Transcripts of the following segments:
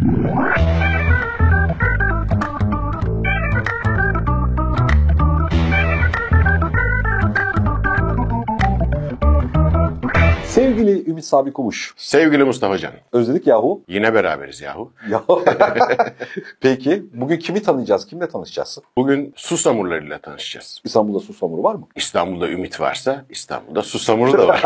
What? Sevgili Ümit Sabi Kumuş. Sevgili Mustafa Can. Özledik yahu. Yine beraberiz yahu. Ya. Peki bugün kimi tanıyacağız? Kimle tanışacağız? Bugün susamurlarıyla tanışacağız. İstanbul'da susamuru var mı? İstanbul'da ümit varsa İstanbul'da susamuru da var.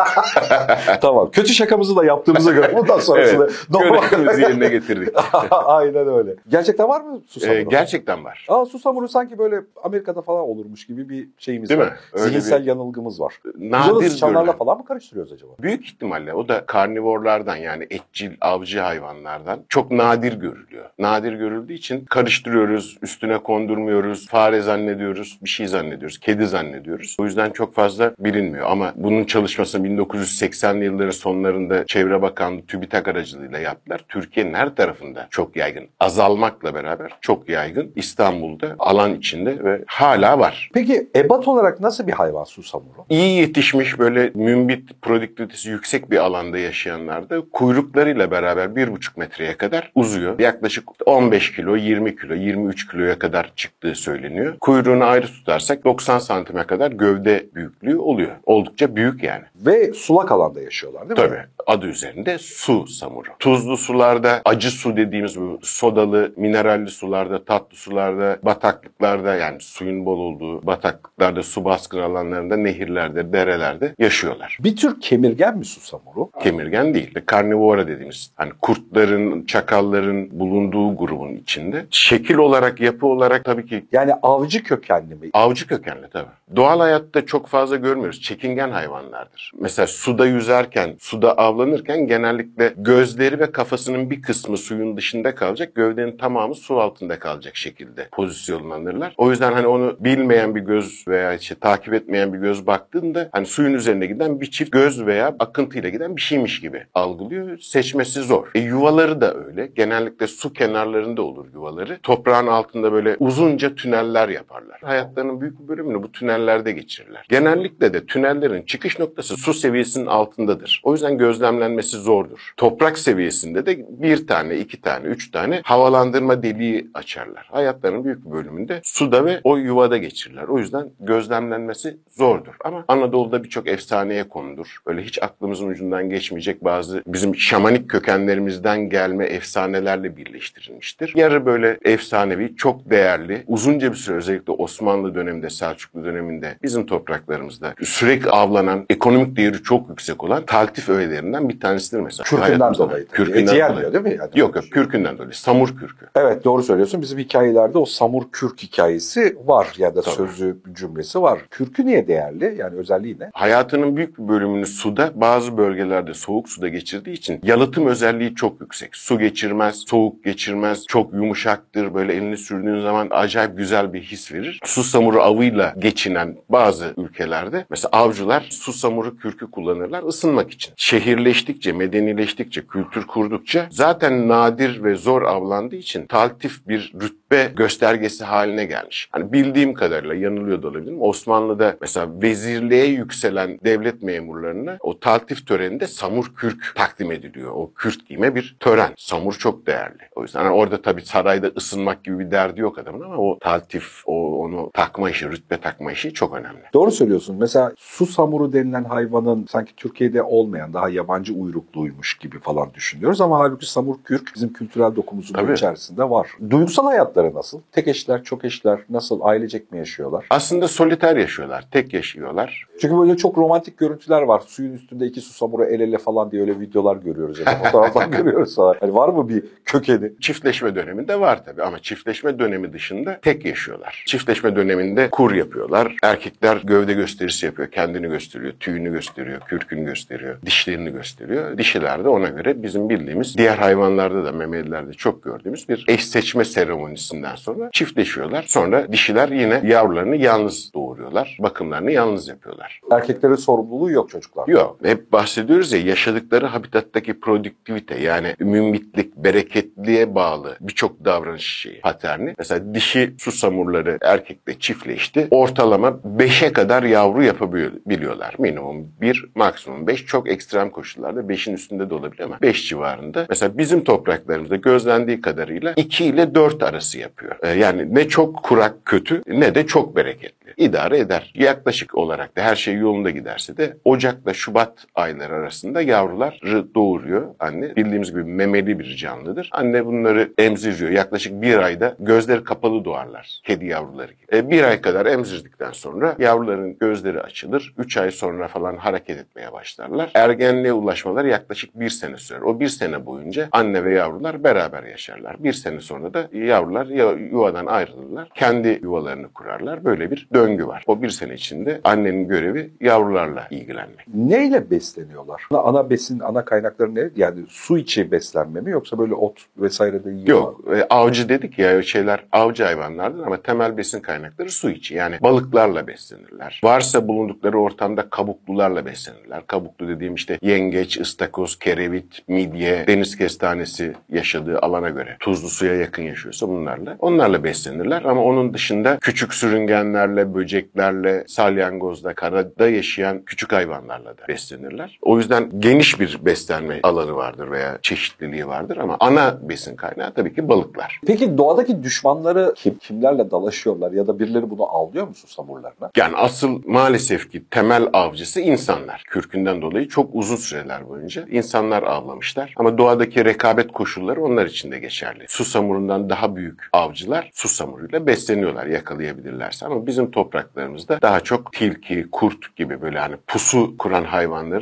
tamam. Kötü şakamızı da yaptığımıza göre bundan sonrasını evet. Görevimizi yerine getirdik. Aynen öyle. Gerçekten var mı susamuru? Ee, gerçekten var. Aa susamuru sanki böyle Amerika'da falan olurmuş gibi bir şeyimiz Değil var. mi? Öyle Zihinsel yanılgımız var. Nadir görülen. falan mı karıştırıyoruz acaba? Büyük ihtimalle o da karnivorlardan yani etçil, avcı hayvanlardan çok nadir görülüyor. Nadir görüldüğü için karıştırıyoruz, üstüne kondurmuyoruz, fare zannediyoruz, bir şey zannediyoruz, kedi zannediyoruz. O yüzden çok fazla bilinmiyor ama bunun çalışmasını 1980'li yılların sonlarında Çevre Bakanlığı TÜBİTAK aracılığıyla yaptılar. Türkiye'nin her tarafında çok yaygın. Azalmakla beraber çok yaygın. İstanbul'da alan içinde ve hala var. Peki ebat olarak nasıl bir hayvan susamuru? İyi yetişmiş böyle mümbit produktivitesi yüksek bir alanda yaşayanlarda kuyruklarıyla beraber bir buçuk metreye kadar uzuyor. Yaklaşık 15 kilo, 20 kilo, 23 kiloya kadar çıktığı söyleniyor. Kuyruğunu ayrı tutarsak 90 santime kadar gövde büyüklüğü oluyor. Oldukça büyük yani. Ve sulak alanda yaşıyorlar değil mi? Tabii. Adı üzerinde su samuru. Tuzlu sularda, acı su dediğimiz bu sodalı, mineralli sularda, tatlı sularda, bataklıklarda yani suyun bol olduğu bataklıklarda, su baskın alanlarında, nehirlerde, derelerde yaşıyorlar. Bir tür kemirgen mi susamuru? Kemirgen değil. Karnivora dediğimiz hani kurtların, çakalların bulunduğu grubun içinde. Şekil olarak, yapı olarak tabii ki Yani avcı kökenli mi? Avcı kökenli tabii. Doğal hayatta çok fazla görmüyoruz. Çekingen hayvanlardır. Mesela suda yüzerken, suda avlanırken genellikle gözleri ve kafasının bir kısmı suyun dışında kalacak. Gövdenin tamamı su altında kalacak şekilde pozisyonlanırlar. O yüzden hani onu bilmeyen bir göz veya işte takip etmeyen bir göz baktığında hani suyun üzerinde giden bir çift göz veya akıntıyla giden bir şeymiş gibi algılıyor. Seçmesi zor. E, yuvaları da öyle. Genellikle su kenarlarında olur yuvaları. Toprağın altında böyle uzunca tüneller yaparlar. Hayatlarının büyük bir bölümünü bu tünellerde geçirirler. Genellikle de tünellerin çıkış noktası su seviyesinin altındadır. O yüzden gözlemlenmesi zordur. Toprak seviyesinde de bir tane, iki tane, üç tane havalandırma deliği açarlar. Hayatlarının büyük bir bölümünde suda ve o yuvada geçirirler. O yüzden gözlemlenmesi zordur. Ama Anadolu'da birçok efsaneye konudur. Böyle hiç aklımızın ucundan geçmeyecek bazı bizim şamanik kökenlerimizden gelme efsanelerle birleştirilmiştir. Yarı böyle efsanevi, çok değerli, uzunca bir süre özellikle Osmanlı döneminde, Selçuklu döneminde bizim topraklarımızda sürekli avlanan, ekonomik değeri çok yüksek olan taltif öğelerinden bir tanesidir mesela. Kürkünden dolayı. Kürkünden Eti dolayı. değil mi? Yani? Yok yok kürkünden dolayı. Samur kürkü. Evet doğru söylüyorsun. Bizim hikayelerde o samur kürk hikayesi var ya da Tabii. sözü cümlesi var. Kürkü niye değerli? Yani özelliği ne? Hayatının büyük bir bölümünü suda, bazı bölgelerde soğuk suda geçirdiği için yalıtım özelliği çok yüksek. Su geçirmez, soğuk geçirmez, çok yumuşaktır. Böyle elini sürdüğün zaman acayip güzel bir his verir. Su samuru avıyla geçinen bazı ülkelerde mesela avcılar su samuru kürkü kullanırlar ısınmak için. Şehirleştikçe, medenileştikçe, kültür kurdukça zaten nadir ve zor avlandığı için taltif bir rütbe göstergesi haline gelmiş. Hani bildiğim kadarıyla yanılıyor da olabilirim. Osmanlı'da mesela vezirliğe yükselen devlet memurlarına o taltif töreninde samur kürk takdim ediliyor. O kürk giyme bir tören. Samur çok değerli. O yüzden hani orada tabii sarayda ısınmak gibi bir derdi yok adamın ama o taltif, o onu takma işi, rütbe takma işi çok önemli. Doğru söylüyorsun. Mesela su samuru denilen hayvanın sanki Türkiye'de olmayan daha yabancı uyrukluymuş gibi falan düşünüyoruz ama halbuki samur kürk bizim kültürel dokumuzun Tabii. içerisinde var. Duygusal hayatları nasıl? Tek eşler, çok eşler nasıl? Ailecek mi yaşıyorlar? Aslında soliter yaşıyorlar, tek yaşıyorlar. Çünkü böyle çok romantik görüntüler var. Suyun üstünde iki susamuru el ele falan diye öyle videolar görüyoruz. Ya da fotoğraflar görüyoruz falan. Hani var mı bir kökeni? Çiftleşme döneminde var tabii ama çiftleşme dönemi dışında tek yaşıyorlar. Çiftleşme döneminde kur yapıyorlar. Erkekler gövde gösterisi yapıyor. Kendini gösteriyor, tüyünü gösteriyor, kürkünü gösteriyor, dişlerini gösteriyor. Dişiler de ona göre bizim bildiğimiz diğer hayvanlarda da memelilerde çok gördüğümüz bir eş seçme seremonisinden sonra çiftleşiyorlar. Sonra dişiler yine yavrularını yalnız doğuruyorlar. Bakımlarını yalnız yapıyorlar. Erkeklerin sorumluluğu yok çocuklar. Yok. Hep hep bahsediyoruz ya yaşadıkları habitattaki produktivite yani mümbitlik, bereketliye bağlı birçok davranış şeyi, paterni. Mesela dişi susamurları erkekle çiftleşti. Ortalama 5'e kadar yavru yapabiliyorlar. Minimum 1, maksimum 5. Çok ekstrem koşullarda 5'in üstünde de olabilir ama 5 civarında. Mesela bizim topraklarımızda gözlendiği kadarıyla 2 ile 4 arası yapıyor. Ee, yani ne çok kurak kötü ne de çok bereketli idare eder. Yaklaşık olarak da her şey yolunda giderse de Ocak'la Şubat ayları arasında yavruları doğuruyor anne. Bildiğimiz gibi memeli bir canlıdır. Anne bunları emziriyor. Yaklaşık bir ayda gözleri kapalı doğarlar. Kedi yavruları gibi. E, bir ay kadar emzirdikten sonra yavruların gözleri açılır. Üç ay sonra falan hareket etmeye başlarlar. Ergenliğe ulaşmalar yaklaşık bir sene sürer. O bir sene boyunca anne ve yavrular beraber yaşarlar. Bir sene sonra da yavrular yuvadan ayrılırlar. Kendi yuvalarını kurarlar. Böyle bir döngü var. O bir sene içinde annenin görevi yavrularla ilgilenmek. Neyle besleniyorlar? Ana besin, ana kaynakları ne? Yani su içi beslenme mi yoksa böyle ot vesaire de yiyor Yok. E, avcı dedik ya şeyler avcı hayvanlardır ama temel besin kaynakları su içi. Yani balıklarla beslenirler. Varsa bulundukları ortamda kabuklularla beslenirler. Kabuklu dediğim işte yengeç, ıstakoz, kerevit, midye, deniz kestanesi yaşadığı alana göre tuzlu suya yakın yaşıyorsa bunlarla. Onlarla beslenirler ama onun dışında küçük sürüngenlerle, böceklerle, salyangozla, karada yaşayan küçük hayvanlarla da beslenirler. O yüzden geniş bir beslenme alanı vardır veya çeşitliliği vardır ama ana besin kaynağı tabii ki balıklar. Peki doğadaki düşmanları kim, kimlerle dalaşıyorlar ya da birileri bunu avlıyor mu susamurlarına? Yani asıl maalesef ki temel avcısı insanlar. Kürkünden dolayı çok uzun süreler boyunca insanlar avlamışlar. Ama doğadaki rekabet koşulları onlar için de geçerli. Susamurundan daha büyük avcılar susamuruyla besleniyorlar yakalayabilirlerse. Ama bizim topraklarımızda daha çok tilki, kurt gibi böyle hani pusu kuran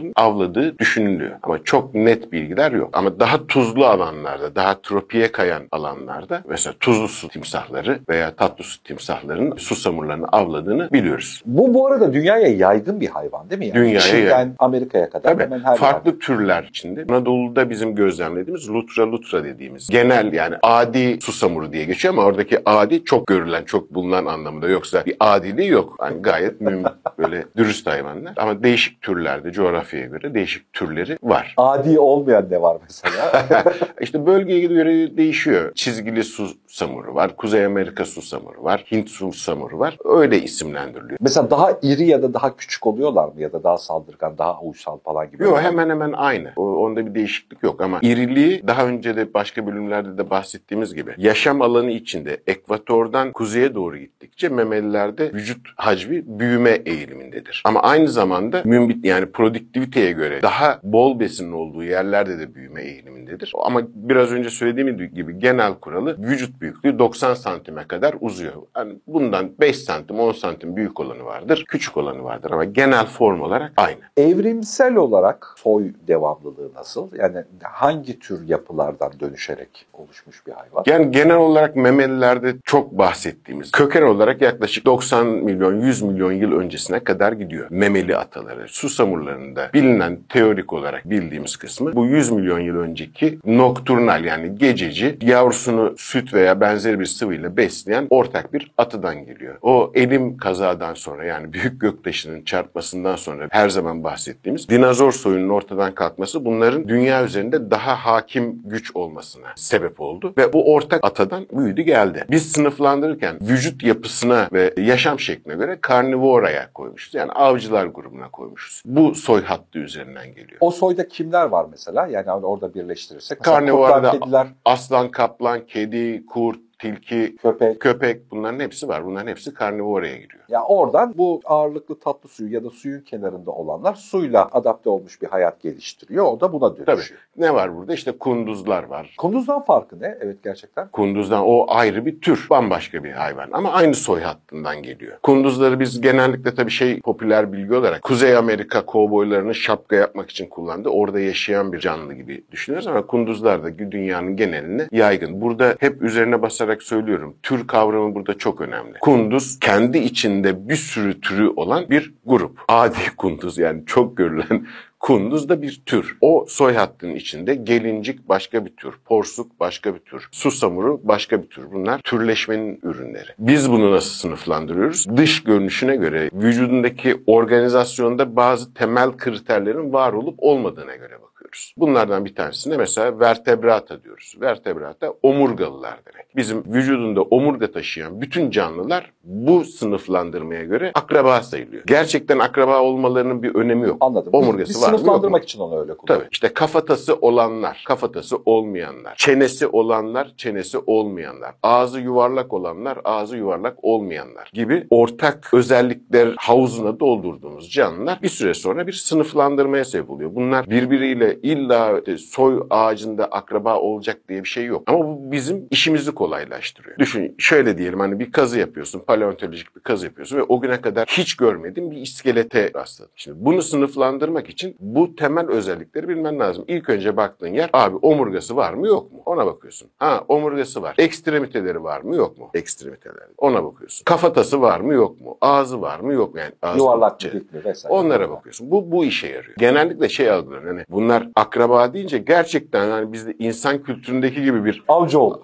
hayvanların avladığı düşünülüyor. Ama çok net bilgiler yok. Ama daha tuzlu alanlarda, daha tropiye kayan alanlarda mesela tuzlu su timsahları veya tatlı su timsahlarının susamurlarını avladığını biliyoruz. Bu bu arada dünyaya yaygın bir hayvan değil mi? Yani dünyaya Çin'den yaygın. Amerika'ya kadar Tabii, hemen her farklı yerde. türler içinde. Anadolu'da bizim gözlemlediğimiz lutra lutra dediğimiz genel yani adi susamuru diye geçiyor ama oradaki adi çok görülen, çok bulunan anlamında yoksa bir adiliği yok. Yani gayet mühim, böyle dürüst hayvanlar. Ama değişik türlerde coğrafyaya göre değişik türleri var. Adi olmayan ne var mesela? İşte bölgeye göre değişiyor. Çizgili susamuru var, Kuzey Amerika susamuru var, Hint susamuru var. Öyle isimlendiriliyor. mesela daha iri ya da daha küçük oluyorlar mı ya da daha saldırgan, daha uysal falan gibi? Yok hemen hemen aynı. O, onda bir değişiklik yok ama iriliği daha önce de başka bölümlerde de bahsettiğimiz gibi yaşam alanı içinde ekvatordan kuzeye doğru gittikçe memelilerde vücut hacmi büyüme eğilimindedir. Ama aynı zamanda mümbit yani produktiviteye göre daha bol besinin olduğu yerlerde de büyüme eğilimindedir. Ama biraz önce söylediğim gibi genel kuralı vücut büyüklüğü 90 santime kadar uzuyor. Yani bundan 5 santim 10 santim büyük olanı vardır, küçük olanı vardır ama genel form olarak aynı. Evrimsel olarak soy devamlılığı nasıl? Yani hangi tür yapılardan dönüşerek oluşmuş bir hayvan? Yani genel olarak memelilerde çok bahsettiğimiz köken olarak yaklaşık 90 milyon 100 milyon yıl öncesine kadar gidiyor. Memeli ataları, susamurlarında bilinen teorik olarak bildiğimiz kısmı bu 100 milyon yıl önceki nokturnal yani gececi yavrusunu süt veya benzeri bir sıvıyla besleyen ortak bir atıdan geliyor. O elim kazadan sonra yani büyük göktaşının çarpmasından sonra her zaman bahsettiğimiz dinozor soyunun ortadan kalkması bunların dünya üzerinde daha hakim güç olmasına sebep oldu ve bu ortak atadan büyüdü geldi. Biz sınıflandırırken vücut yapısına ve yaşam şekline göre karnivoraya koymuşuz. Yani avcılar grubuna koymuşuz. Bu soy hattı üzerinden geliyor. O soyda kimler var mesela? Yani orada birleştirirsek. Kurtlar, kediler, aslan, kaplan, kedi, kurt, curto tilki, köpek. köpek bunların hepsi var. Bunların hepsi karnivoraya giriyor. Ya oradan bu ağırlıklı tatlı suyu ya da suyun kenarında olanlar suyla adapte olmuş bir hayat geliştiriyor. O da buna Tabii. dönüşüyor. Ne var burada? İşte kunduzlar var. Kunduzdan farkı ne? Evet gerçekten. Kunduzdan o ayrı bir tür, bambaşka bir hayvan ama aynı soy hattından geliyor. Kunduzları biz genellikle tabii şey popüler bilgi olarak Kuzey Amerika kovboylarını şapka yapmak için kullandı. Orada yaşayan bir canlı gibi düşünüyoruz ama kunduzlar da dünyanın geneline yaygın. Burada hep üzerine basarak söylüyorum. Tür kavramı burada çok önemli. Kunduz kendi içinde bir sürü türü olan bir grup. Adi kunduz yani çok görülen Kunduz da bir tür. O soy hattının içinde gelincik başka bir tür, porsuk başka bir tür, susamuru başka bir tür. Bunlar türleşmenin ürünleri. Biz bunu nasıl sınıflandırıyoruz? Dış görünüşüne göre vücudundaki organizasyonda bazı temel kriterlerin var olup olmadığına göre bakıyoruz. Bunlardan bir tanesine mesela vertebrata diyoruz. Vertebrata omurgalılar demek. Bizim vücudunda omurga taşıyan bütün canlılar bu sınıflandırmaya göre akraba sayılıyor. Gerçekten akraba olmalarının bir önemi yok. Anladım. Omurgası Biz var mı, sınıflandırmak için onu öyle Tabii. kullanıyoruz. İşte kafatası olanlar, kafatası olmayanlar, çenesi olanlar, çenesi olmayanlar, ağzı yuvarlak olanlar, ağzı yuvarlak olmayanlar gibi ortak özellikler havuzuna doldurduğumuz canlılar bir süre sonra bir sınıflandırmaya sebep oluyor. Bunlar birbiriyle illa işte soy ağacında akraba olacak diye bir şey yok. Ama bu bizim işimizi kolaylaştırıyor. Düşün şöyle diyelim hani bir kazı yapıyorsun, paleontolojik bir kazı yapıyorsun ve o güne kadar hiç görmediğin bir iskelete rastladın. Şimdi bunu sınıflandırmak için bu temel özellikleri bilmen lazım. İlk önce baktığın yer abi omurgası var mı yok mu? Ona bakıyorsun. Ha omurgası var. Ekstremiteleri var mı yok mu? Ekstremiteleri. Ona bakıyorsun. Kafatası var mı yok mu? Ağzı var mı yok mu? Yani ağzı Yuvarlak mı. Onlara bakıyorsun. Bu bu işe yarıyor. Genellikle şey algılanıyor. Hani bunlar akraba deyince gerçekten hani bizde insan kültüründeki gibi bir Avcıoğlu.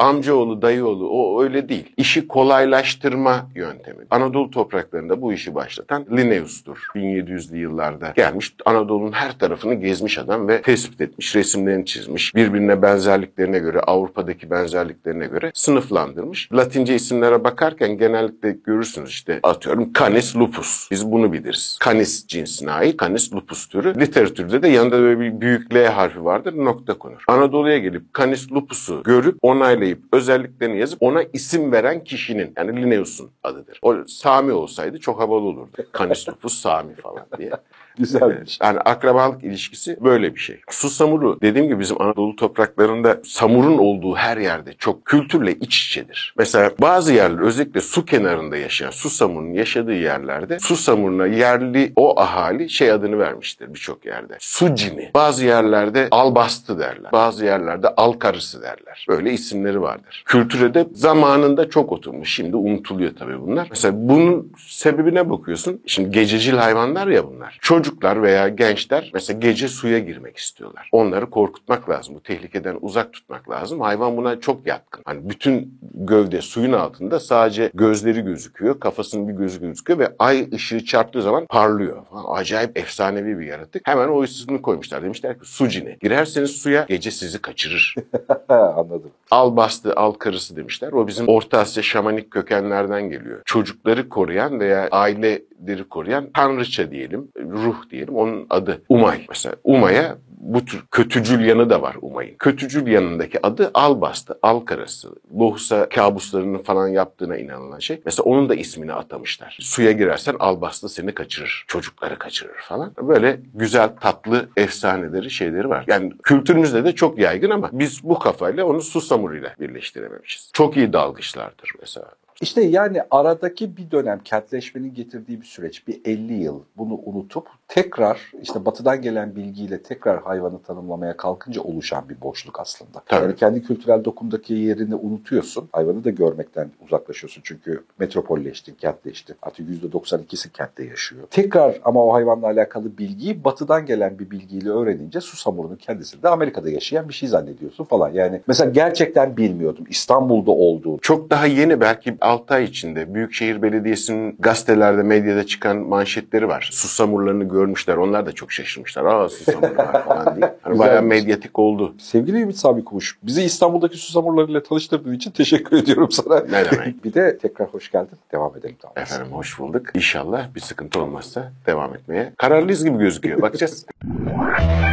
Amcaoğlu, dayıoğlu o öyle değil. İşi kolaylaştırma yöntemi. Anadolu topraklarında bu işi başlatan Linnaeus'tur. 1700'lü yıllarda gelmiş. Anadolu'nun her tarafını gezmiş adam ve tespit etmiş, resimlerini çizmiş. Birbirine benzerliklerine göre, Avrupa'daki benzerliklerine göre sınıflandırmış. Latince isimlere bakarken genellikle görürsünüz işte atıyorum Canis lupus. Biz bunu biliriz. Canis cinsine ait Canis lupus türü. Literatürde de yanında böyle bir büyük L harfi vardır, nokta konur. Anadolu'ya gelip Canis lupus'u görüp onaylayıp özelliklerini yazıp ona isim veren kişinin yani Linnaeus'un adıdır. O Sami olsaydı çok havalı olurdu. Canis lupus Sami falan diye. Güzelmiş. Yani akrabalık ilişkisi böyle bir şey. Susamuru dediğim gibi bizim Anadolu topraklarında samurun olduğu her yerde çok kültürle iç içedir. Mesela bazı yerler özellikle su kenarında yaşayan susamurun yaşadığı yerlerde susamuruna yerli o ahali şey adını vermiştir birçok yerde. Su cini. Bazı yerlerde albastı derler. Bazı yerlerde al karısı derler. Böyle isimleri vardır. Kültüre de zamanında çok oturmuş. Şimdi unutuluyor tabii bunlar. Mesela bunun sebebine bakıyorsun. Şimdi gececil hayvanlar ya bunlar. Çocuklar veya gençler mesela gece suya girmek istiyorlar. Onları korkutmak lazım. Bu tehlikeden uzak tutmak lazım. Hayvan buna çok yatkın. Hani bütün gövde suyun altında sadece gözleri gözüküyor. Kafasının bir gözü gözüküyor ve ay ışığı çarptığı zaman parlıyor. Falan. Acayip efsanevi bir yaratık. Hemen o ismini koymuşlar. Demişler ki su cini. Girerseniz suya gece sizi kaçırır. Anladım. al bastı, al karısı demişler. O bizim Orta Asya şamanik kökenlerden geliyor. Çocukları koruyan veya aileleri koruyan tanrıça diyelim, ruh diyelim. Onun adı Umay. Mesela Umay'a bu tür kötücül yanı da var Umay'ın. Kötücül yanındaki adı Albastı, Al karısı. Lohusa kabuslarını falan yaptığına inanılan şey. Mesela onun da ismini atamışlar. Suya girersen Albastı seni kaçırır. Çocukları kaçırır falan. Böyle güzel tatlı efsaneleri şeyleri var. Yani kültürümüzde de çok yaygın ama biz bu kafayla onu susamuruyla birleştirememişiz. Çok iyi dalgıçlardır mesela. İşte yani aradaki bir dönem kentleşmenin getirdiği bir süreç, bir 50 yıl bunu unutup tekrar işte batıdan gelen bilgiyle tekrar hayvanı tanımlamaya kalkınca oluşan bir boşluk aslında. Tabii. Yani kendi kültürel dokundaki yerini unutuyorsun. Hayvanı da görmekten uzaklaşıyorsun çünkü metropolleştin, kentleştin. Artık %92'si kentte yaşıyor. Tekrar ama o hayvanla alakalı bilgiyi batıdan gelen bir bilgiyle öğrenince susamurunun kendisi de Amerika'da yaşayan bir şey zannediyorsun falan. Yani mesela gerçekten bilmiyordum İstanbul'da olduğunu. Çok daha yeni belki 6 ay içinde Büyükşehir Belediyesi'nin gazetelerde, medyada çıkan manşetleri var. Susamurlarını görmüşler. Onlar da çok şaşırmışlar. Aa susamurlar falan diye. Hani bayağı medyatik oldu. Sevgili Ümit Sami Kumuş, bizi İstanbul'daki susamurlarıyla tanıştırdığın için teşekkür ediyorum sana. Ne demek? bir de tekrar hoş geldin. Devam edelim. Tamam. Efendim hoş bulduk. İnşallah bir sıkıntı olmazsa devam etmeye kararlıyız gibi gözüküyor. Bakacağız.